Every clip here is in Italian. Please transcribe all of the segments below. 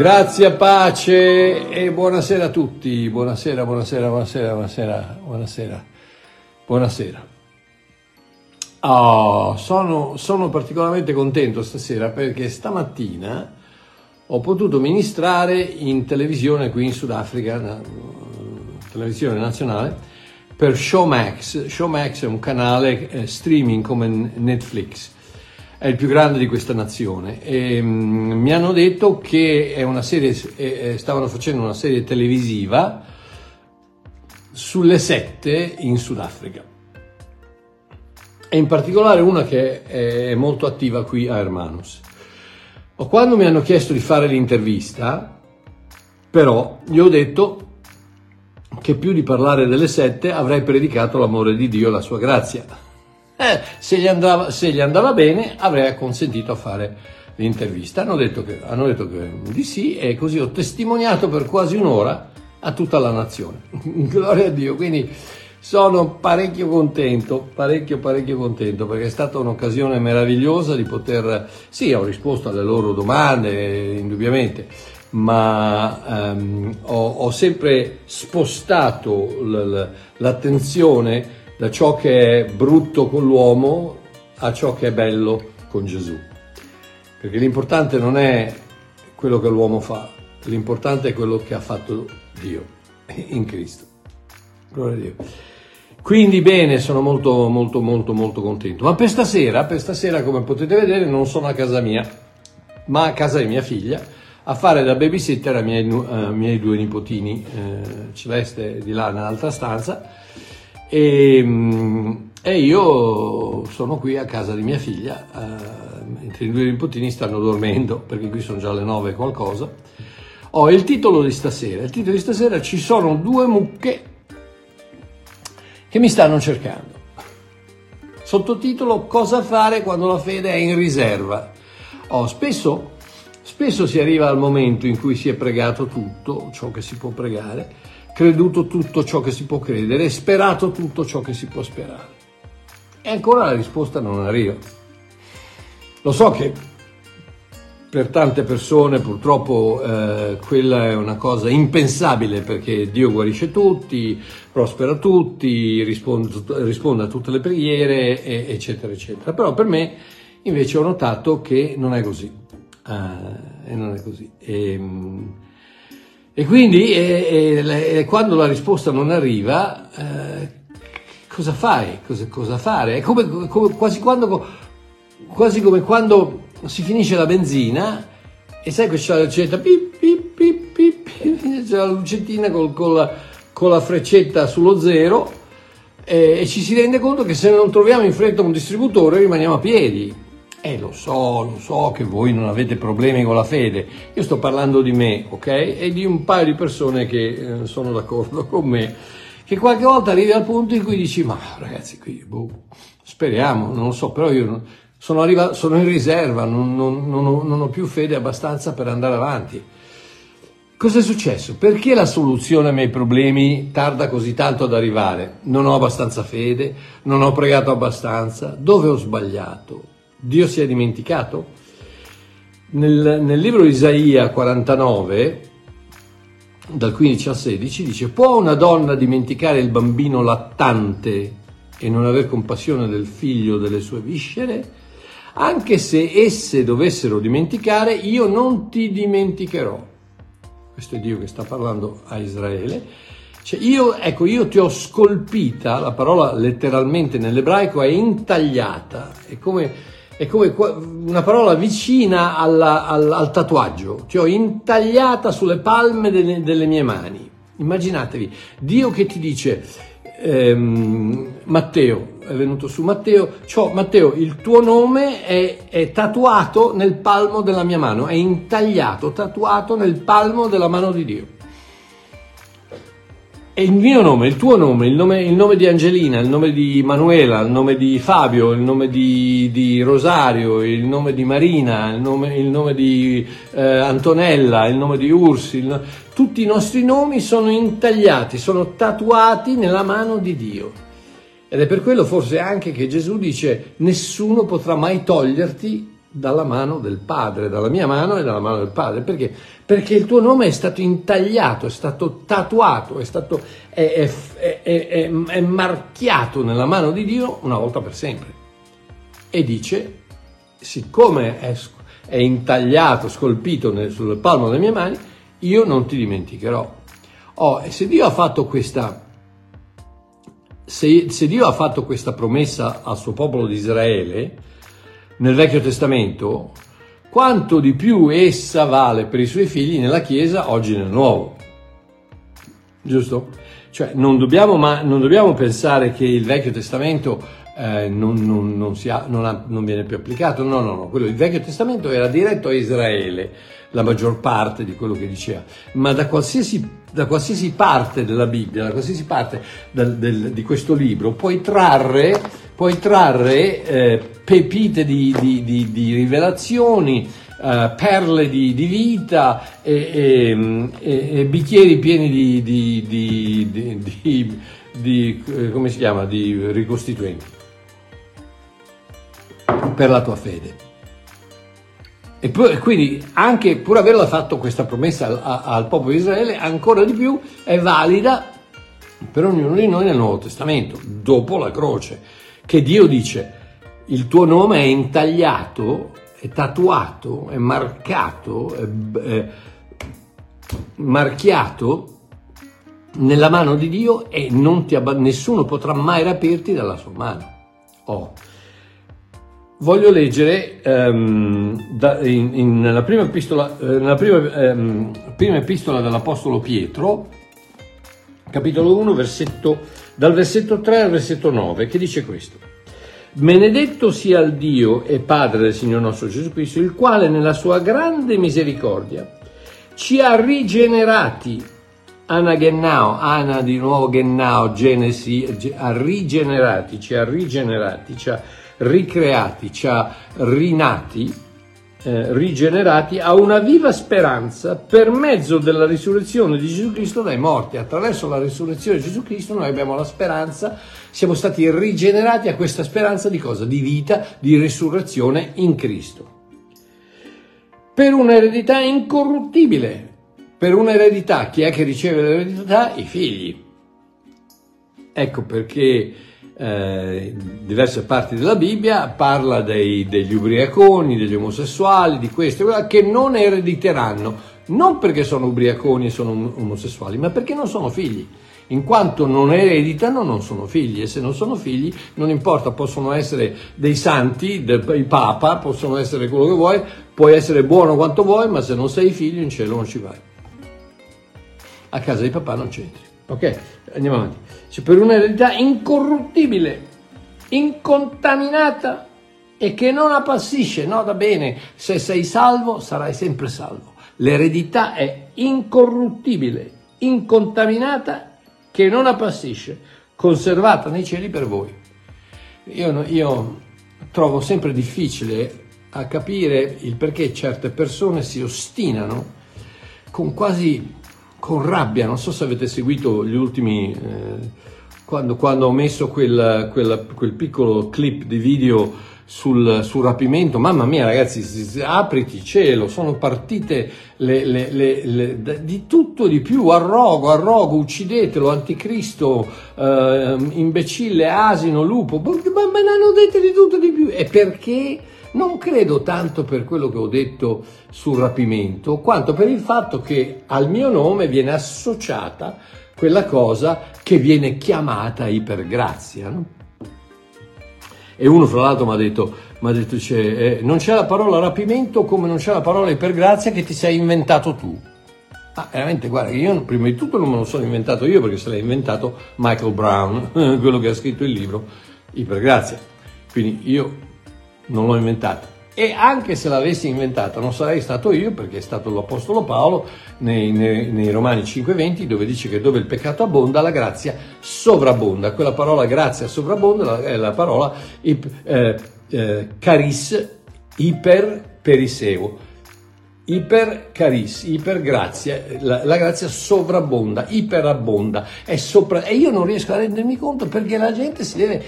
Grazie, pace e buonasera a tutti. Buonasera, buonasera, buonasera, buonasera, buonasera. Buonasera. Oh, sono, sono particolarmente contento stasera perché stamattina ho potuto ministrare in televisione qui in Sudafrica, televisione nazionale, per Showmax. Showmax è un canale eh, streaming come Netflix è il più grande di questa nazione. E, um, mi hanno detto che è una serie, eh, stavano facendo una serie televisiva sulle sette in Sudafrica. E in particolare una che è molto attiva qui a Hermanus. Quando mi hanno chiesto di fare l'intervista, però, gli ho detto che più di parlare delle sette avrei predicato l'amore di Dio e la sua grazia eh, se, gli andava, se, gli andava, bene avrei consentito a fare l'intervista. Hanno detto, che, hanno detto che di sì e così ho testimoniato per quasi un'ora a tutta la nazione. Gloria a Dio, quindi sono parecchio contento, parecchio parecchio contento perché è stata un'occasione meravigliosa di poter, sì ho risposto alle loro domande indubbiamente, ma um, ho, ho, sempre spostato l'attenzione da ciò che è brutto con l'uomo a ciò che è bello con Gesù. Perché l'importante non è quello che l'uomo fa, l'importante è quello che ha fatto Dio in Cristo. Gloria a Dio. Quindi bene, sono molto molto molto molto contento. Ma per stasera, per stasera come potete vedere non sono a casa mia, ma a casa di mia figlia a fare da babysitter ai miei, uh, miei due nipotini, eh, Celeste di là nell'altra stanza e, mm, e, io sono qui a casa di mia figlia, eh, mentre i due nipotini stanno dormendo, perché qui sono già le nove qualcosa. Ho il titolo di stasera. Il titolo di stasera ci sono due mucche che mi stanno cercando. Sottotitolo Cosa fare quando la fede è in riserva. Oh, spesso, spesso si arriva al momento in cui si è pregato tutto ciò che si può pregare creduto tutto ciò che si può credere e sperato tutto ciò che si può sperare. E ancora la risposta non arriva. Lo so che per tante persone purtroppo eh, quella è una cosa impensabile perché Dio guarisce tutti, prospera tutti, risponde, risponde a tutte le preghiere, e, eccetera, eccetera. Però per me invece ho notato che non è così. Uh, e non è così. E, ehm, e quindi eh, eh, quando la risposta non arriva, eh, cosa fai? Cosa, cosa, fare? È come, come, quasi, quando, quasi, come quando si finisce la benzina e sai che c'è la lucetta, pip, pip, pip, pip, c'è la lucettina col, con, la, con, la, freccetta sullo zero e, e ci si rende conto che se non troviamo in fretta un distributore rimaniamo a piedi eh, lo so, lo so che voi non avete problemi con la fede. Io sto parlando di me, ok? E di un paio di persone che eh, sono d'accordo con me, che qualche volta arrivi al punto in cui dici, ma ragazzi, qui, boh, speriamo, non lo so, però io sono, arriva, sono in riserva, non, non, ho, non ho più fede abbastanza per andare avanti. Cosa è successo? Perché la soluzione ai miei problemi tarda così tanto ad arrivare? Non ho abbastanza fede, non ho pregato abbastanza, dove ho sbagliato? Dio si è dimenticato? Nel, nel libro di Isaia 49, dal 15 al 16, dice: Può una donna dimenticare il bambino lattante e non aver compassione del figlio delle sue viscere? Anche se esse dovessero dimenticare, io non ti dimenticherò. Questo è Dio che sta parlando a Israele. Cioè io, ecco, io ti ho scolpita, la parola letteralmente nell'ebraico è intagliata, è come è come una parola vicina alla, al, al, tatuaggio, ho intagliata sulle palme delle, delle, mie mani. Immaginatevi, Dio che ti dice, ehm, Matteo, è venuto su Matteo, ciò, Matteo, il tuo nome è, è tatuato nel palmo della mia mano, è intagliato, tatuato nel palmo della mano di Dio. E il mio nome, il tuo nome, il nome, il nome, di Angelina, il nome di Manuela, il nome di Fabio, il nome di, di Rosario, il nome di Marina, il nome, il nome di eh, Antonella, il nome di Ursi, no... tutti i nostri nomi sono intagliati, sono tatuati nella mano di Dio. Ed è per quello forse anche che Gesù dice nessuno potrà mai toglierti dalla mano del Padre, dalla mia mano e dalla mano del Padre. Perché? Perché il tuo nome è stato intagliato, è stato tatuato, è, stato, è, è, è marchiato nella mano di Dio una volta per sempre. E dice, siccome è, intagliato, scolpito nel, sul palmo delle mie mani, io non ti dimenticherò. Oh, e se Dio ha fatto questa se, se, Dio ha fatto questa promessa al suo popolo di Israele nel Vecchio Testamento, quanto di più essa vale per i suoi figli nella Chiesa oggi nel Nuovo. Giusto? Cioè non dobbiamo, ma, non dobbiamo pensare che il Vecchio Testamento eh, non, non, non, ha, ha, non, viene più applicato, no, no, no, quello, il Vecchio Testamento era diretto a Israele, la maggior parte di quello che diceva, ma da qualsiasi, da qualsiasi parte della Bibbia, da qualsiasi parte del, del, di questo libro, puoi trarre, puoi trarre eh, pepite di, di, di, di rivelazioni, eh, perle di, vita e, e, e, bicchieri pieni di, eh, come si chiama, di ricostituenti per la tua fede. E quindi anche pur averla fatto questa promessa al, al, popolo di Israele, ancora di più è valida per ognuno di noi nel Nuovo Testamento, dopo la croce, che Dio dice il tuo nome è intagliato, è tatuato, è marcato, è, è marchiato nella mano di Dio e ti, nessuno potrà mai rapirti dalla sua mano. Oh voglio leggere um, da, in, in, nella, prima epistola, eh, nella prima, um, prima, epistola dell'Apostolo Pietro, capitolo 1, versetto, dal versetto 3 al versetto 9, che dice questo. Benedetto sia il Dio e Padre del Signore nostro Gesù Cristo, il quale nella sua grande misericordia ci ha rigenerati, Ana Gennao, Ana di nuovo Gennao, Genesi, ha rigenerati, ci ha rigenerati, ci ha ricreati, ci ha rinati, eh, rigenerati a una viva speranza per mezzo della risurrezione di Gesù Cristo dai morti. Attraverso la risurrezione di Gesù Cristo noi abbiamo la speranza, siamo stati rigenerati a questa speranza di cosa? Di vita, di risurrezione in Cristo. Per un'eredità incorruttibile, per un'eredità, chi è che riceve l'eredità? I figli. Ecco perché eh, diverse parti della Bibbia parla dei, degli ubriaconi, degli omosessuali, di questo che non erediteranno, non perché sono ubriaconi e sono omosessuali, ma perché non sono figli. In quanto non ereditano, non sono figli, e se non sono figli, non importa, possono essere dei santi, del, il Papa, possono essere quello che vuoi, puoi essere buono quanto vuoi, ma se non sei figlio in cielo non ci vai. A casa di papà non c'entri. Ok, andiamo avanti. Cioè, per un'eredità incorruttibile, incontaminata e che non appassisce. Nota bene, se sei salvo sarai sempre salvo. L'eredità è incorruttibile, incontaminata, che non appassisce, conservata nei cieli per voi. Io, io trovo sempre difficile a capire il perché certe persone si ostinano con quasi con rabbia, non so se avete seguito gli ultimi, eh, quando, quando, ho messo quel, quel, quel, piccolo clip di video sul, sul, rapimento, mamma mia ragazzi, apriti cielo, sono partite le, le, le, di tutto di più, arrogo, arrogo, uccidetelo, anticristo, eh, imbecille, asino, lupo, ma me ne hanno dette di tutto di più, e perché? Non credo tanto per quello che ho detto sul rapimento, quanto per il fatto che al mio nome viene associata quella cosa che viene chiamata ipergrazia. No? E uno fra l'altro mi ha detto, m'ha detto eh, non c'è la parola rapimento come non c'è la parola ipergrazia che ti sei inventato tu. Ma veramente, guarda, io prima di tutto non me lo sono inventato io perché se l'ha inventato Michael Brown, quello che ha scritto il libro Ipergrazia. Quindi io non l'ho inventata. E anche se l'avessi inventata non sarei stato io perché è stato l'Apostolo Paolo nei, nei, nei Romani 5:20 dove dice che dove il peccato abbonda la grazia sovrabbonda. Quella parola grazia sovrabbonda è la parola eh, eh, caris iper periseo. Iper caris, iper grazia, la, la, grazia sovrabbonda, iperabbonda, è sopra, e io non riesco a rendermi conto perché la gente si deve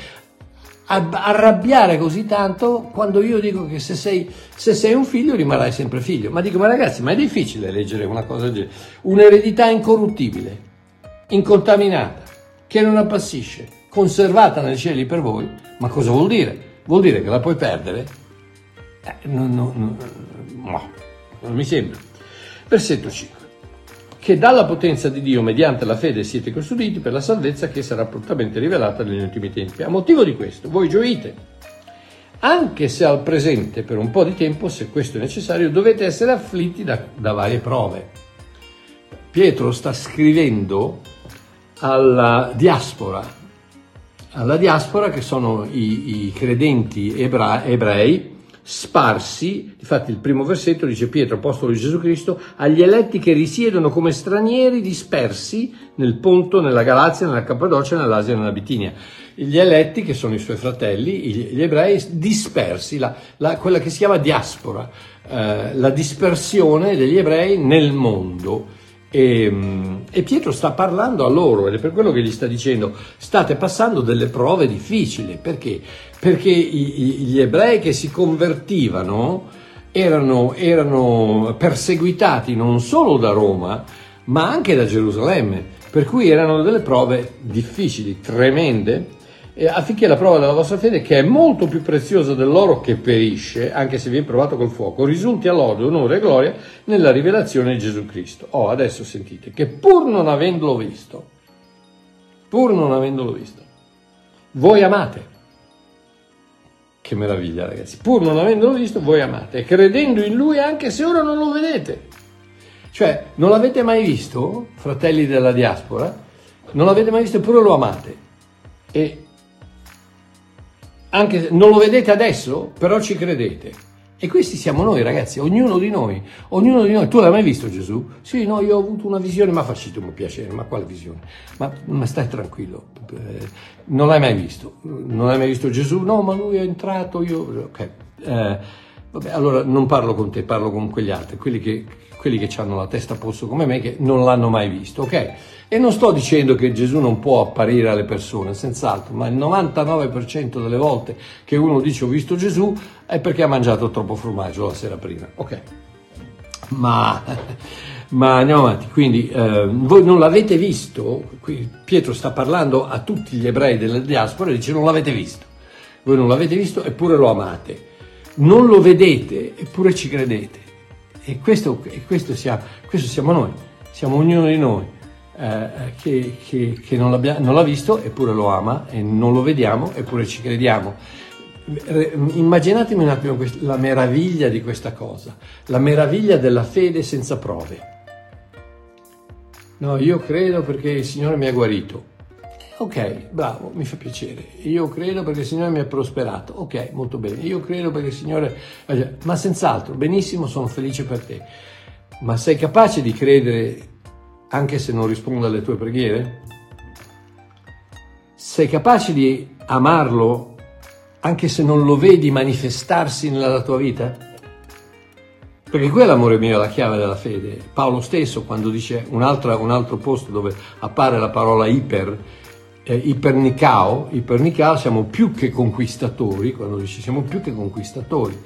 arrabbiare così tanto quando io dico che se sei, se sei, un figlio rimarrai sempre figlio. Ma dico, ma ragazzi, ma è difficile leggere una cosa del genere. Un'eredità incorruttibile, incontaminata, che non appassisce, conservata nei cieli per voi. Ma cosa vuol dire? Vuol dire che la puoi perdere? Eh, no, no, no, no, non mi sembra. Versetto 5 che dalla potenza di Dio mediante la fede siete custoditi per la salvezza che sarà prontamente rivelata negli ultimi tempi. A motivo di questo, voi gioite, anche se al presente, per un po' di tempo, se questo è necessario, dovete essere afflitti da, da varie prove. Pietro sta scrivendo alla diaspora, alla diaspora che sono i, i credenti ebra, ebrei sparsi, infatti il primo versetto dice Pietro, apostolo di Gesù Cristo, agli eletti che risiedono come stranieri dispersi nel Ponto, nella Galazia, nella Cappadocia, nell'Asia e nella Bitinia. Gli eletti, che sono i suoi fratelli, gli ebrei dispersi, la, la, quella che si chiama diaspora, eh, la dispersione degli ebrei nel mondo. E, ehm, e, Pietro sta parlando a loro ed è per quello che gli sta dicendo state passando delle prove difficili perché? Perché i, gli ebrei che si convertivano erano, erano perseguitati non solo da Roma ma anche da Gerusalemme per cui erano delle prove difficili, tremende affinché la prova della vostra fede, che è molto più preziosa dell'oro che perisce, anche se viene provato col fuoco, risulti a lode, onore e gloria nella rivelazione di Gesù Cristo. Oh, adesso sentite, che pur non avendolo visto, pur non avendolo visto, voi amate. Che meraviglia ragazzi, pur non avendolo visto, voi amate, credendo in Lui anche se ora non lo vedete. Cioè, non l'avete mai visto, fratelli della diaspora? Non l'avete mai visto eppure lo amate. E anche se non lo vedete adesso, però ci credete. E questi siamo noi, ragazzi, ognuno di noi, ognuno di noi. Tu l'hai mai visto Gesù? Sì, no, io ho avuto una visione, ma facitemi piacere, ma quale visione? Ma, ma stai tranquillo, eh, non l'hai mai visto? Non hai mai visto Gesù? No, ma lui è entrato, io... Ok, eh, vabbè, allora non parlo con te, parlo con quegli altri, quelli che, quelli che hanno la testa a posto come me, che non l'hanno mai visto, ok? E non sto dicendo che Gesù non può apparire alle persone, senz'altro, ma il 99% delle volte che uno dice ho visto Gesù è perché ha mangiato troppo formaggio la sera prima. Ok. Ma, ma andiamo avanti. Quindi eh, voi non l'avete visto, qui Pietro sta parlando a tutti gli ebrei della diaspora e dice non l'avete visto. Voi non l'avete visto eppure lo amate. Non lo vedete eppure ci credete. E questo, e questo, siamo, questo siamo noi, siamo ognuno di noi eh, che, che, che non, non, l'ha visto eppure lo ama e non lo vediamo eppure ci crediamo. Immaginatemi un attimo la meraviglia di questa cosa, la meraviglia della fede senza prove. No, io credo perché il Signore mi ha guarito. Ok, bravo, mi fa piacere. Io credo perché il Signore mi ha prosperato. Ok, molto bene. Io credo perché il Signore... Ma senz'altro, benissimo, sono felice per te. Ma sei capace di credere anche se non risponde alle tue preghiere? Sei capace di amarlo anche se non lo vedi manifestarsi nella tua vita? Perché quella, amore mio, è la chiave della fede. Paolo stesso, quando dice un altro, un altro posto dove appare la parola iper, eh, ipernicao, ipernicao, siamo più che conquistatori, quando dice siamo più che conquistatori.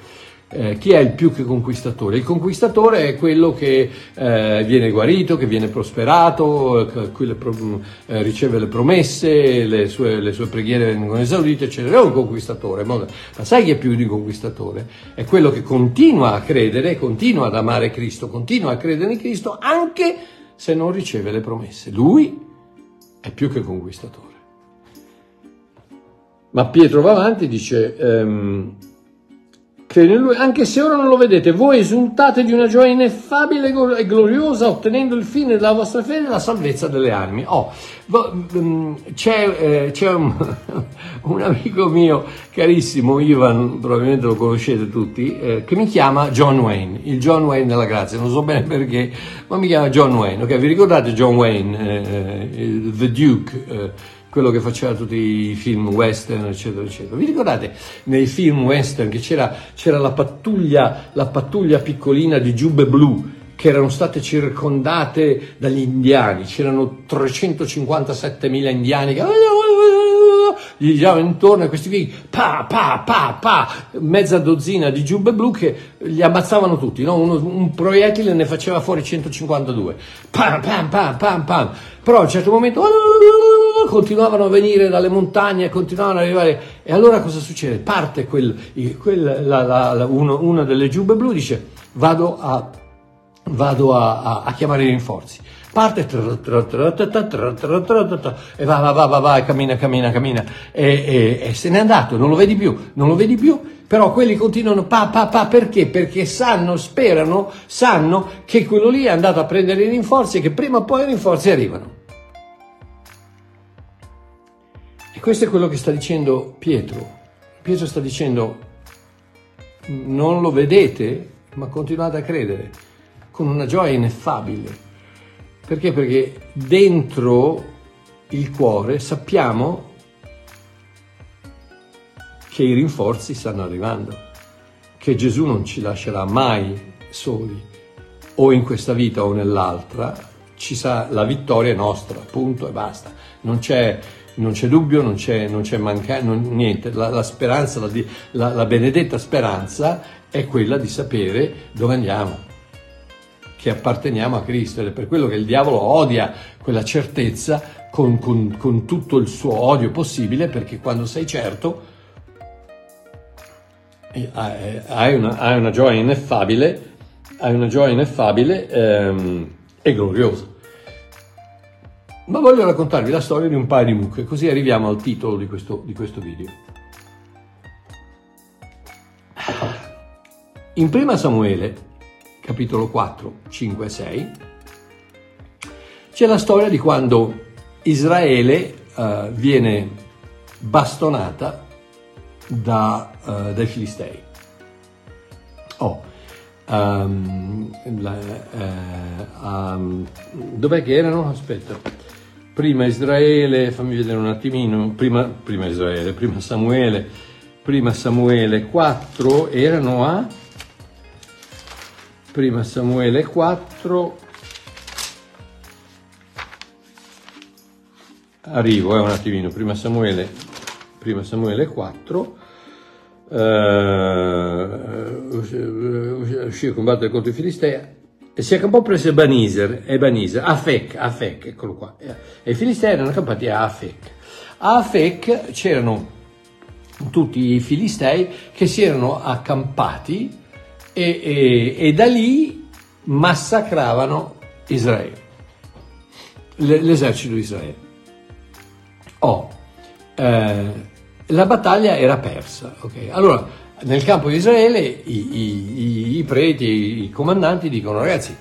Eh, chi è il più che conquistatore? Il conquistatore è quello che eh, viene guarito, che viene prosperato, eh, che le, eh, riceve le promesse, le sue, le sue, preghiere vengono esaudite, eccetera. È un conquistatore. Ma sai chi è più di un conquistatore? È quello che continua a credere, continua ad amare Cristo, continua a credere in Cristo anche se non riceve le promesse. Lui è più che conquistatore. Ma Pietro va avanti e dice... Um, Crede in lui, anche se ora non lo vedete, voi esultate di una gioia ineffabile e gloriosa, ottenendo il fine della vostra fede, la salvezza delle anime. Oh, mm, c'è, eh, c'è un, un, amico mio carissimo, Ivan, probabilmente lo conoscete tutti, eh, che mi chiama John Wayne, il John Wayne della grazia, non so bene perché, ma mi chiama John Wayne. Ok, vi ricordate John Wayne, eh The Duke? Quello che faceva tutti i film western, eccetera, eccetera. Vi ricordate nei film western che c'era, c'era la, pattuglia, la pattuglia piccolina di giubbe blu che erano state circondate dagli indiani, c'erano 357.000 indiani che gli giravano intorno e questi qui, pa, pa, pa, pa, mezza dozzina di giubbe blu che li ammazzavano tutti, no? Uno, un proiettile ne faceva fuori 152, pam, pam, pam, pam, pam, però a un certo momento continuavano a venire dalle montagne, continuavano ad arrivare e allora cosa succede? Parte quel, quel, la, la, la, uno, una delle giubbe blu dice vado a, vado a, a, a chiamare i rinforzi parte e va, va, va, va, va, e cammina, cammina, cammina e, e, e, se n'è andato, non lo vedi più, non lo vedi più, però quelli continuano pa, pa, pa, perché? Perché sanno, sperano, sanno che quello lì è andato a prendere i rinforzi e che prima o poi i rinforzi arrivano. E questo è quello che sta dicendo Pietro. Pietro sta dicendo, non lo vedete, ma continuate a credere, con una gioia ineffabile perché? Perché dentro il cuore sappiamo che i rinforzi stanno arrivando, che Gesù non ci lascerà mai soli, o in questa vita o nell'altra, sa, la vittoria è nostra, punto e basta. Non c'è, non c'è dubbio, non c'è, non c'è manca, non, niente. La, la speranza, la, la, la benedetta speranza è quella di sapere dove andiamo che apparteniamo a Cristo ed è per quello che il diavolo odia quella certezza con, con, con tutto il suo odio possibile perché quando sei certo eh, hai una, hai una gioia ineffabile, hai una gioia ineffabile ehm, e gloriosa. Ma voglio raccontarvi la storia di un paio di mucche, così arriviamo al titolo di questo, di questo video. In prima Samuele capitolo 4, 5 e 6, c'è la storia di quando Israele uh, viene bastonata da, uh, dai Filistei. Oh, um, la, uh, um, dov'è che erano? Aspetta. Prima Israele, fammi vedere un attimino, prima, prima Israele, prima Samuele, prima Samuele 4 erano a prima Samuele 4 arrivo eh, un attimino prima Samuele prima Samuele 4 eh, uscì a combattere contro i Filistei e si accampò presso Ebenezer, Ebenezer Afek, Afek, eccolo qua. E i Filistei erano accampati a Afek. A Afek c'erano tutti i Filistei che si erano accampati e, e, e da lì massacravano Israele, l'esercito di Israele. Oh, eh, la battaglia era persa. Okay? Allora, nel campo di Israele i, i, i, preti, i comandanti dicono ragazzi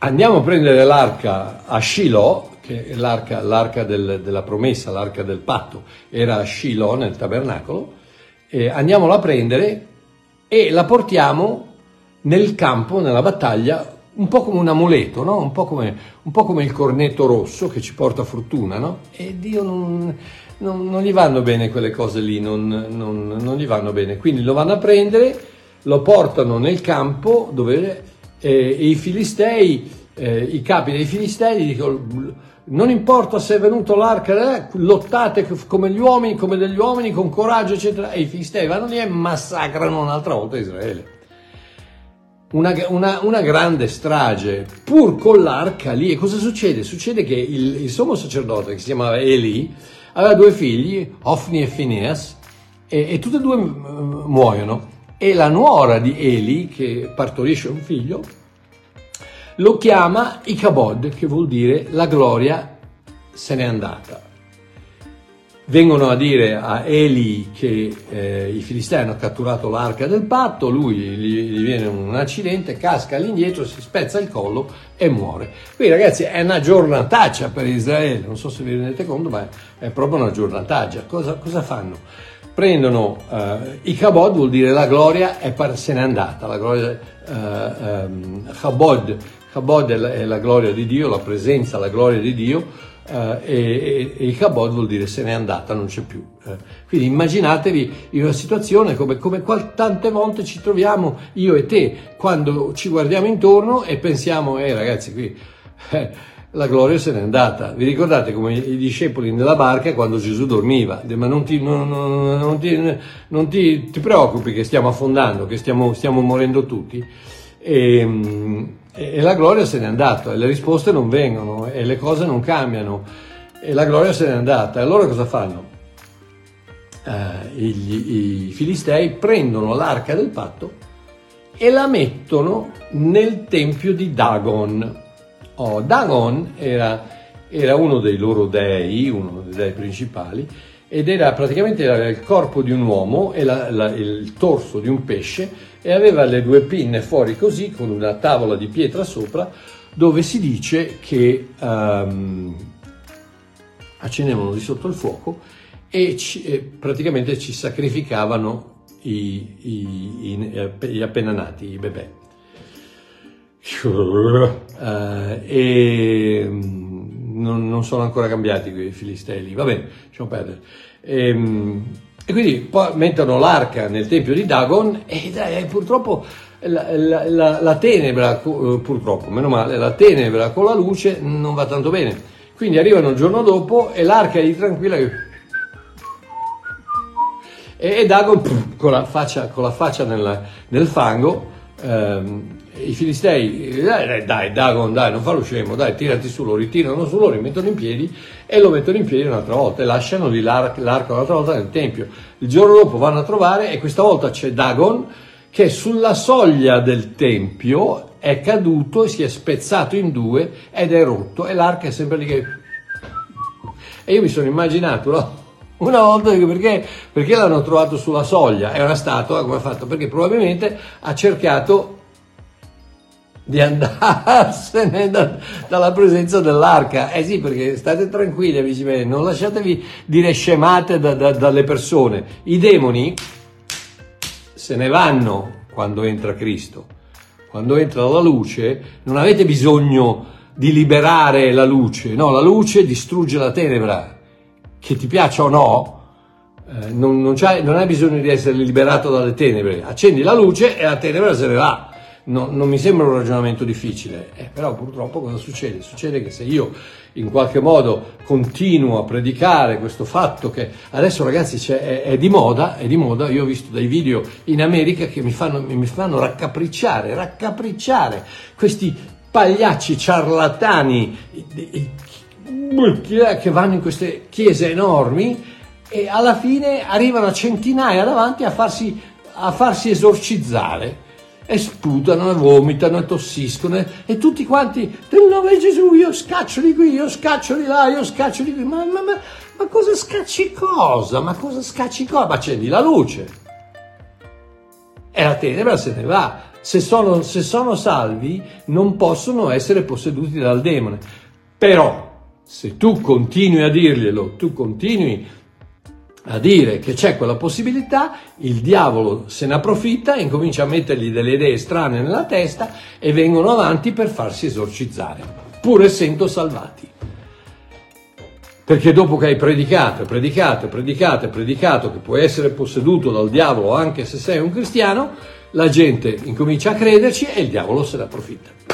andiamo a prendere l'arca a Shiloh, che è l'arca, l'arca del, della promessa, l'arca del patto, era a Shiloh nel tabernacolo, eh, andiamola a prendere e la portiamo nel campo, nella battaglia, un po' come un amuleto, no? un, po come, un, po come, il cornetto rosso che ci porta fortuna, no? E Dio non, non, non, gli vanno bene quelle cose lì, non, non, gli vanno bene. Quindi lo vanno a prendere, lo portano nel campo dove eh, i filistei, eh, i capi dei filistei dicono non importa se è venuto l'arca, lottate come gli uomini, come degli uomini, con coraggio, eccetera. E i filistei vanno lì e massacrano un'altra volta Israele una, una, una, grande strage, pur con l'arca lì. E cosa succede? Succede che il, il sommo sacerdote, che si chiamava Eli, aveva due figli, Ofni e Phineas, e, e tutti e due muoiono. E la nuora di Eli, che partorisce un figlio, lo chiama Icabod, che vuol dire la gloria se n'è andata vengono a dire a Eli che eh, i filistei hanno catturato l'arca del patto, lui gli, gli, viene un accidente, casca all'indietro, si spezza il collo e muore. Quindi ragazzi è una giornataccia per Israele, non so se vi rendete conto, ma è proprio una giornataccia. Cosa, cosa fanno? Prendono eh, i kabod, vuol dire la gloria è par- se n'è andata, la gloria, eh, ehm, kabod, kabod è la, è la gloria di Dio, la presenza, la gloria di Dio, Uh, e, e, il kabod vuol dire se n'è andata, non c'è più. Uh, quindi immaginatevi in una situazione come, come qual, tante volte ci troviamo io e te, quando ci guardiamo intorno e pensiamo, eh ragazzi, qui eh, la gloria se n'è andata. Vi ricordate come i discepoli nella barca quando Gesù dormiva? Ma non ti, non, non ti, non ti, ti preoccupi che stiamo affondando, che stiamo, stiamo morendo tutti. E, e, la gloria se n'è andata, le risposte non vengono, e le cose non cambiano, e la gloria se n'è andata. E allora cosa fanno? Eh, i, I filistei prendono l'arca del patto e la mettono nel tempio di Dagon Oh, Dagon era, era, uno dei loro dei, uno dei dei principali, ed era praticamente il corpo di un uomo e la, la, il torso di un pesce e aveva le due pinne fuori così con una tavola di pietra sopra dove si dice che um, accendevano di sotto il fuoco e, ci, e praticamente ci sacrificavano i, i, i, gli appena nati, i bebè uh, e mm, non, non, sono ancora cambiati quei filistei va bene, lasciamo perdere. E, ehm, e, quindi poi mettono l'arca nel tempio di Dagon e dai, purtroppo la, la, la, la, tenebra, eh, purtroppo, meno male, la tenebra con la luce non va tanto bene. Quindi arrivano il giorno dopo e l'arca è lì tranquilla che... E, Dagon con la faccia, con la faccia nel, nel fango ehm, i filistei, dai, dai, Dagon, dai, non fallo scemo, dai, tirati su, lo ritirano su, lo rimettono in piedi e lo mettono in piedi un'altra volta e lasciano lì l'arco, l'arco un'altra volta nel tempio. Il giorno dopo vanno a trovare e questa volta c'è Dagon che sulla soglia del tempio è caduto e si è spezzato in due ed è rotto e l'arca è sempre lì che... E io mi sono immaginato, no? Una volta dico perché, perché l'hanno trovato sulla soglia, è una statua, come ha fatto? Perché probabilmente ha cercato di andarsene da, dalla presenza dell'arca. Eh sì, perché state tranquilli, amici miei, non lasciatevi dire scemate da, da, dalle persone. I demoni se ne vanno quando entra Cristo. Quando entra la luce, non avete bisogno di liberare la luce, no, la luce distrugge la tenebra, che ti piaccia o no, eh, non, non, non hai bisogno di essere liberato dalle tenebre, accendi la luce e la tenebra se ne va. No, non mi sembra un ragionamento difficile, eh, però purtroppo cosa succede? Succede che se io in qualche modo continuo a predicare questo fatto che adesso ragazzi è, è, di moda, è di moda, io ho visto dei video in America che mi fanno, mi fanno raccapricciare, raccapricciare questi pagliacci ciarlatani che vanno in queste chiese enormi e alla fine arrivano a centinaia davanti a farsi, a farsi esorcizzare e sputano e vomitano e tossiscono e, e tutti quanti nel nome di Gesù io scaccio di qui, io scaccio di là, io scaccio di qui, ma, ma, ma, ma cosa scacci cosa? Ma cosa scacci cosa? Ma accendi la luce e la tenebra se ne va. Se sono, se sono salvi non possono essere posseduti dal demone. Però se tu continui a dirglielo, tu continui a dire che c'è quella possibilità, il diavolo se ne approfitta, incomincia a mettergli delle idee strane nella testa e vengono avanti per farsi esorcizzare, pur essendo salvati. Perché dopo che hai predicato, predicato, predicato, predicato che puoi essere posseduto dal diavolo anche se sei un cristiano, la gente incomincia a crederci e il diavolo se ne approfitta.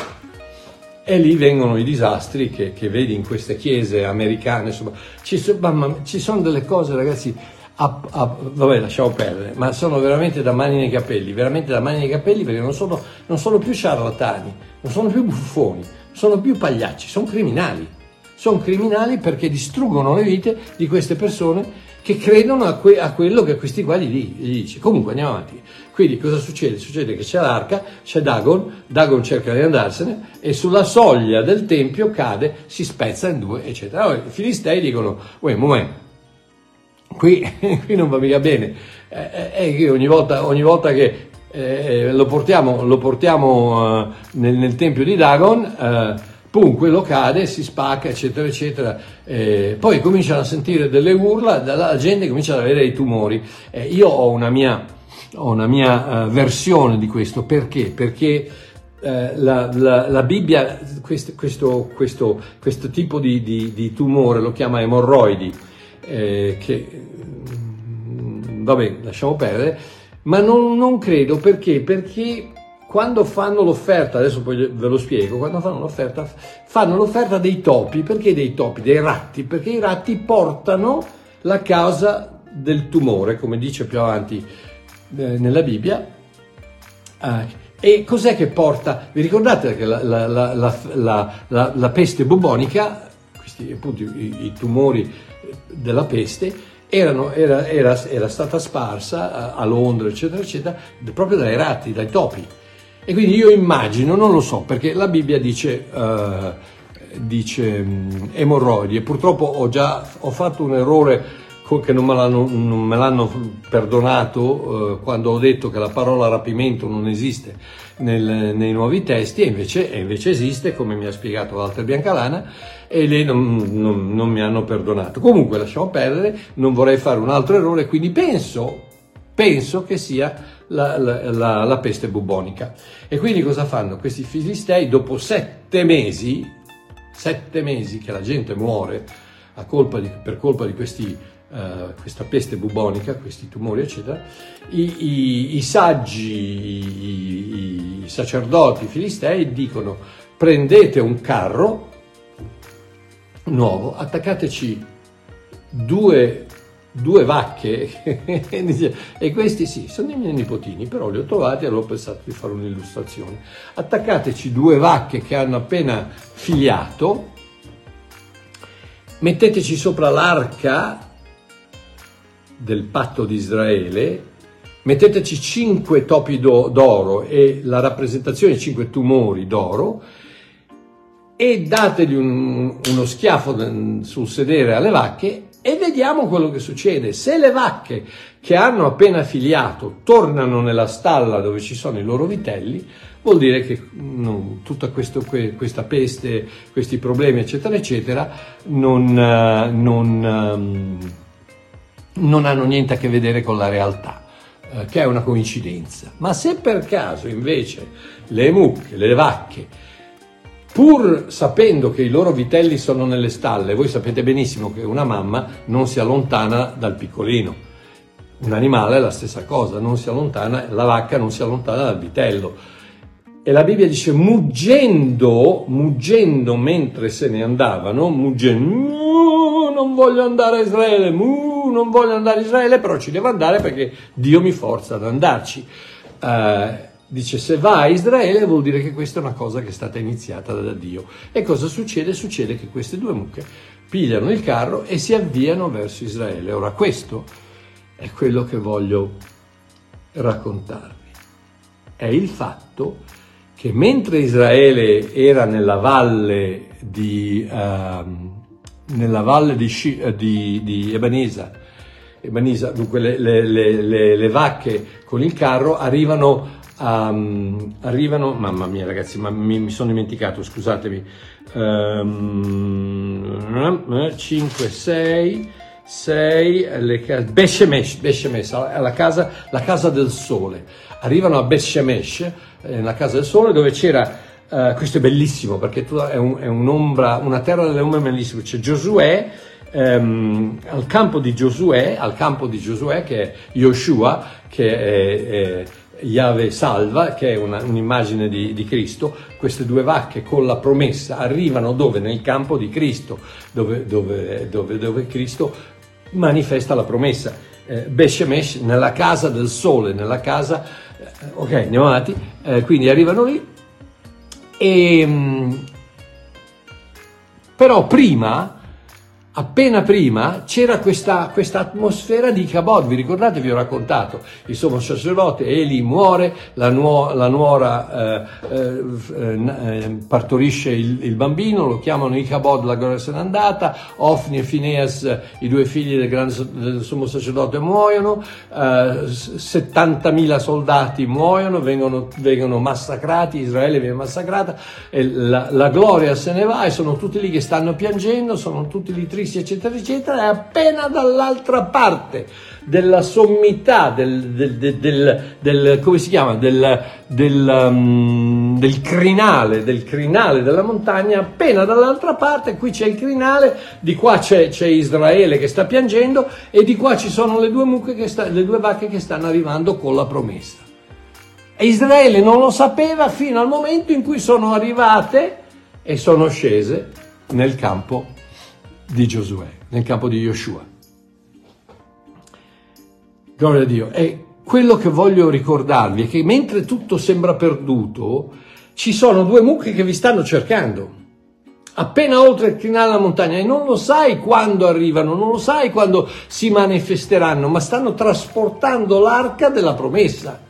E lì vengono i disastri che, che vedi in queste chiese americane, insomma, ci, mamma, ci sono delle cose, ragazzi, a, a, vabbè, lasciamo perdere, ma sono veramente da mani nei capelli, veramente da mani nei capelli perché non sono, non sono più ciarlatani, non sono più buffoni, sono più pagliacci, sono criminali. Sono criminali perché distruggono le vite di queste persone che credono a, que- a quello che questi qua gli, gli dice. Comunque andiamo avanti. Quindi cosa succede? Succede che c'è l'arca, c'è Dagon, Dagon cerca di andarsene e sulla soglia del tempio cade, si spezza in due, eccetera. Allora, I filistei dicono, uè, moment, qui, qui non va mica bene. Eh, eh, eh ogni, volta, ogni volta che eh, lo portiamo, lo portiamo nel, nel, tempio di Dagon, pum, quello cade, si spacca, eccetera, eccetera. Eh, poi cominciano a sentire delle urla, la gente comincia ad avere dei tumori. Eh, io ho una mia ho una mia uh, versione di questo, perché? Perché uh, la, la, la, Bibbia questo, questo, questo, questo tipo di, di, di, tumore lo chiama emorroidi, eh, che mm, vabbè, lasciamo perdere, ma non, non credo perché? Perché quando fanno l'offerta, adesso poi ve lo spiego, quando fanno l'offerta, fanno l'offerta dei topi, perché dei topi? Dei ratti, perché i ratti portano la causa del tumore, come dice più avanti eh, nella Bibbia. Eh, e cos'è che porta? Vi ricordate che la, la, la, la peste bubonica, questi appunto i, i tumori della peste, erano, era, era, era, stata sparsa a Londra, eccetera, eccetera, proprio dai ratti, dai topi. E quindi io immagino, non lo so, perché la Bibbia dice, uh, dice um, emorroidi e purtroppo ho già ho fatto un errore che non me l'hanno, non me l'hanno perdonato uh, quando ho detto che la parola rapimento non esiste nel, nei nuovi testi e invece, e invece, esiste, come mi ha spiegato Walter Biancalana, e lei non, non, non mi hanno perdonato. Comunque lasciamo perdere, non vorrei fare un altro errore, quindi penso, penso che sia la, la, la, la, peste bubonica. E quindi cosa fanno? Questi filistei, dopo sette mesi, sette mesi che la gente muore colpa di, per colpa di questi, uh, questa peste bubonica, questi tumori, eccetera, i, i, i saggi, i, i sacerdoti filistei dicono prendete un carro nuovo, attaccateci due due vacche e questi sì, sono i miei nipotini, però li ho trovati e allora ho pensato di fare un'illustrazione. Attaccateci due vacche che hanno appena figliato, metteteci sopra l'arca del patto di Israele, metteteci cinque topi d'oro e la rappresentazione di cinque tumori d'oro e dategli un, uno schiaffo sul sedere alle vacche e vediamo quello che succede. Se le vacche che hanno appena filiato tornano nella stalla dove ci sono i loro vitelli, vuol dire che no, tutta questo, questa peste, questi problemi, eccetera, eccetera, non, non, ehm, non hanno niente a che vedere con la realtà eh, che è una coincidenza. Ma se per caso invece le mucche, le vacche, pur sapendo che i loro vitelli sono nelle stalle, voi sapete benissimo che una mamma non si allontana dal piccolino. Un animale è la stessa cosa, non si allontana, la vacca non si allontana dal vitello. E la Bibbia dice, muggendo, muggendo mentre se ne andavano, muggendo, non voglio andare a Israele, non voglio andare a Israele, però ci devo andare perché Dio mi forza ad andarci. Uh, Dice se va a Israele vuol dire che questa è una cosa che è stata iniziata da Dio. E cosa succede? Succede che queste due mucche pigliano il carro e si avviano verso Israele. Ora questo è quello che voglio raccontarvi. È il fatto che mentre Israele era nella valle di, uh, nella valle di, di, di Ebanesa, Ebanesa dunque le, le, le, le, vacche con il carro arrivano um, arrivano, mamma mia ragazzi, ma mi, mi sono dimenticato, scusatemi, um, 5, 6, 6, le Beshemesh, Beshemesh la, casa, la casa del sole. Arrivano a Beshemesh, eh, la casa del sole, dove c'era Uh, questo è bellissimo perché è, un, è, un'ombra, una terra delle ombre bellissime. C'è Giosuè, um, al campo di Giosuè, al campo di Giosuè che è Yoshua, che è, è Yahweh salva, che è una, un'immagine di, di, Cristo, queste due vacche con la promessa arrivano dove? Nel campo di Cristo, dove, dove, dove, dove Cristo manifesta la promessa. Eh, Beshemesh nella casa del sole, nella casa, eh, ok, andiamo avanti, eh, quindi arrivano lì e ehm, però prima appena prima c'era questa, questa, atmosfera di Cabot, vi ricordate, vi ho raccontato, il sommo sacerdote Eli muore, la, nuo, la nuora eh, eh, eh, partorisce il, il, bambino, lo chiamano Ichabod, la gloria se n'è andata, Ofni e Phineas, i due figli del, grande, del sommo sacerdote muoiono, 70.000 eh, soldati muoiono, vengono, vengono, massacrati, Israele viene massacrata, la, la gloria se ne va e sono tutti lì che stanno piangendo, sono tutti lì tristi Apocalisse, eccetera, eccetera, è appena dall'altra parte della sommità del, del, del, del come si chiama, del, um, del, crinale, del crinale della montagna, appena dall'altra parte, qui c'è il crinale, di qua c'è, c'è Israele che sta piangendo e di qua ci sono le due mucche, che sta, le due vacche che stanno arrivando con la promessa. E Israele non lo sapeva fino al momento in cui sono arrivate e sono scese nel campo di Giosuè, nel campo di Yoshua. Gloria a Dio. E quello che voglio ricordarvi è che mentre tutto sembra perduto, ci sono due mucche che vi stanno cercando. Appena oltre il crinale della montagna e non lo sai quando arrivano, non lo sai quando si manifesteranno, ma stanno trasportando l'arca della promessa.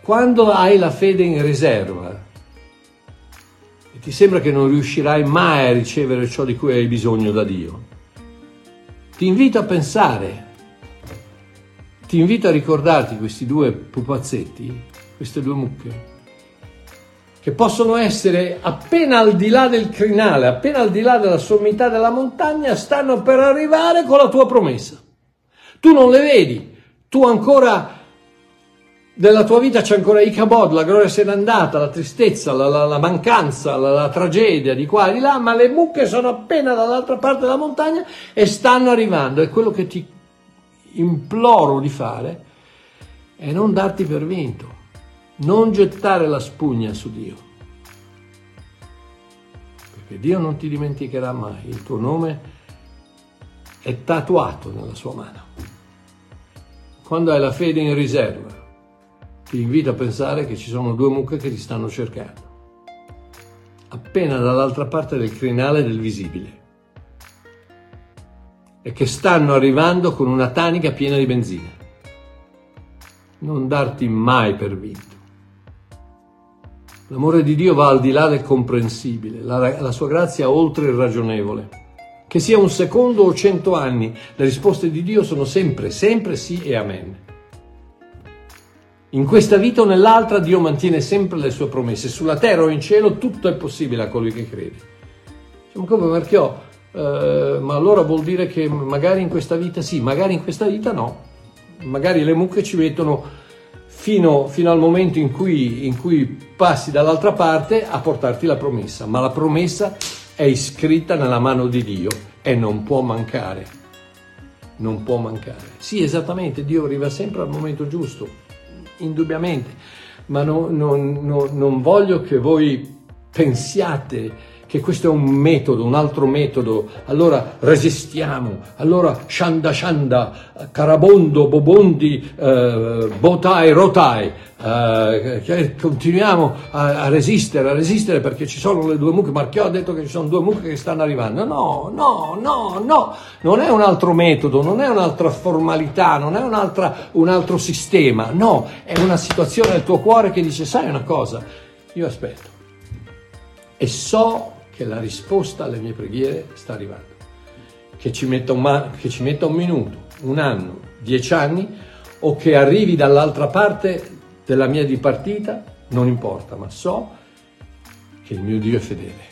Quando hai la fede in riserva ti sembra che non riuscirai mai a ricevere ciò di cui hai bisogno da Dio, ti invito a pensare ti invito a ricordarti questi due pupazzetti, queste due mucche, che possono essere appena al di là del crinale, appena al di là della sommità della montagna, stanno per arrivare con la tua promessa. Tu non le vedi, tu ancora nella tua vita c'è ancora Icabod, la gloria se n'è andata, la tristezza, la, la, la mancanza, la, la, tragedia di qua e di là, ma le mucche sono appena dall'altra parte della montagna e stanno arrivando. È quello che ti imploro di fare è non darti per vinto, non gettare la spugna su Dio. Perché Dio non ti dimenticherà mai, il tuo nome è tatuato nella sua mano. Quando hai la fede in riserva, ti invito a pensare che ci sono due mucche che ti stanno cercando, appena dall'altra parte del crinale del visibile e che stanno arrivando con una tanica piena di benzina. Non darti mai per vinto. L'amore di Dio va al di là del comprensibile, la, la sua grazia oltre il ragionevole. Che sia un secondo o cento anni, le risposte di Dio sono sempre, sempre sì e amen. In questa vita o nell'altra Dio mantiene sempre le sue promesse. Sulla terra o in cielo tutto è possibile a colui che crede. Diciamo come ho eh, ma allora vuol dire che magari in questa vita sì, magari in questa vita no. Magari le mucche ci mettono fino, fino al momento in cui, in cui passi dall'altra parte a portarti la promessa, ma la promessa è iscritta nella mano di Dio e non può mancare. Non può mancare. Sì, esattamente, Dio arriva sempre al momento giusto, indubbiamente, ma no, no, no, non voglio che voi pensiate che questo è un metodo, un altro metodo, allora resistiamo, allora shanda shanda, carabondo, bobondi, eh, botai, rotai, eh, continuiamo a, a, resistere, a resistere perché ci sono le due mucche, Marchiò ha detto che ci sono due mucche che stanno arrivando, no, no, no, no, non è un altro metodo, non è un'altra formalità, non è un altro sistema, no, è una situazione del tuo cuore che dice, sai una cosa, io aspetto e so che la risposta alle mie preghiere sta arrivando. Che ci metta un, ma- che ci metta un minuto, un anno, dieci anni o che arrivi dall'altra parte della mia dipartita, non importa, ma so che il mio Dio è fedele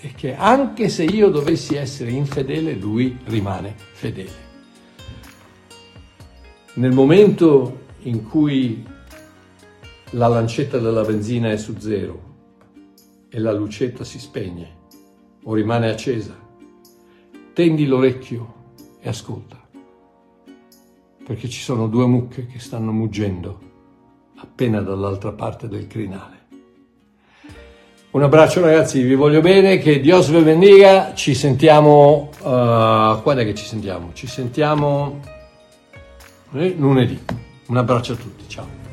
e che anche se io dovessi essere infedele, lui rimane fedele. Nel momento in cui la lancetta della benzina è su zero e la lucetta si spegne o rimane accesa, tendi l'orecchio e ascolta, perché ci sono due mucche che stanno muggendo appena dall'altra parte del crinale. Un abbraccio ragazzi, vi voglio bene, che Dio vi bendiga, ci sentiamo, uh, quando è che ci sentiamo? Ci sentiamo lunedì. Un abbraccio a tutti, ciao.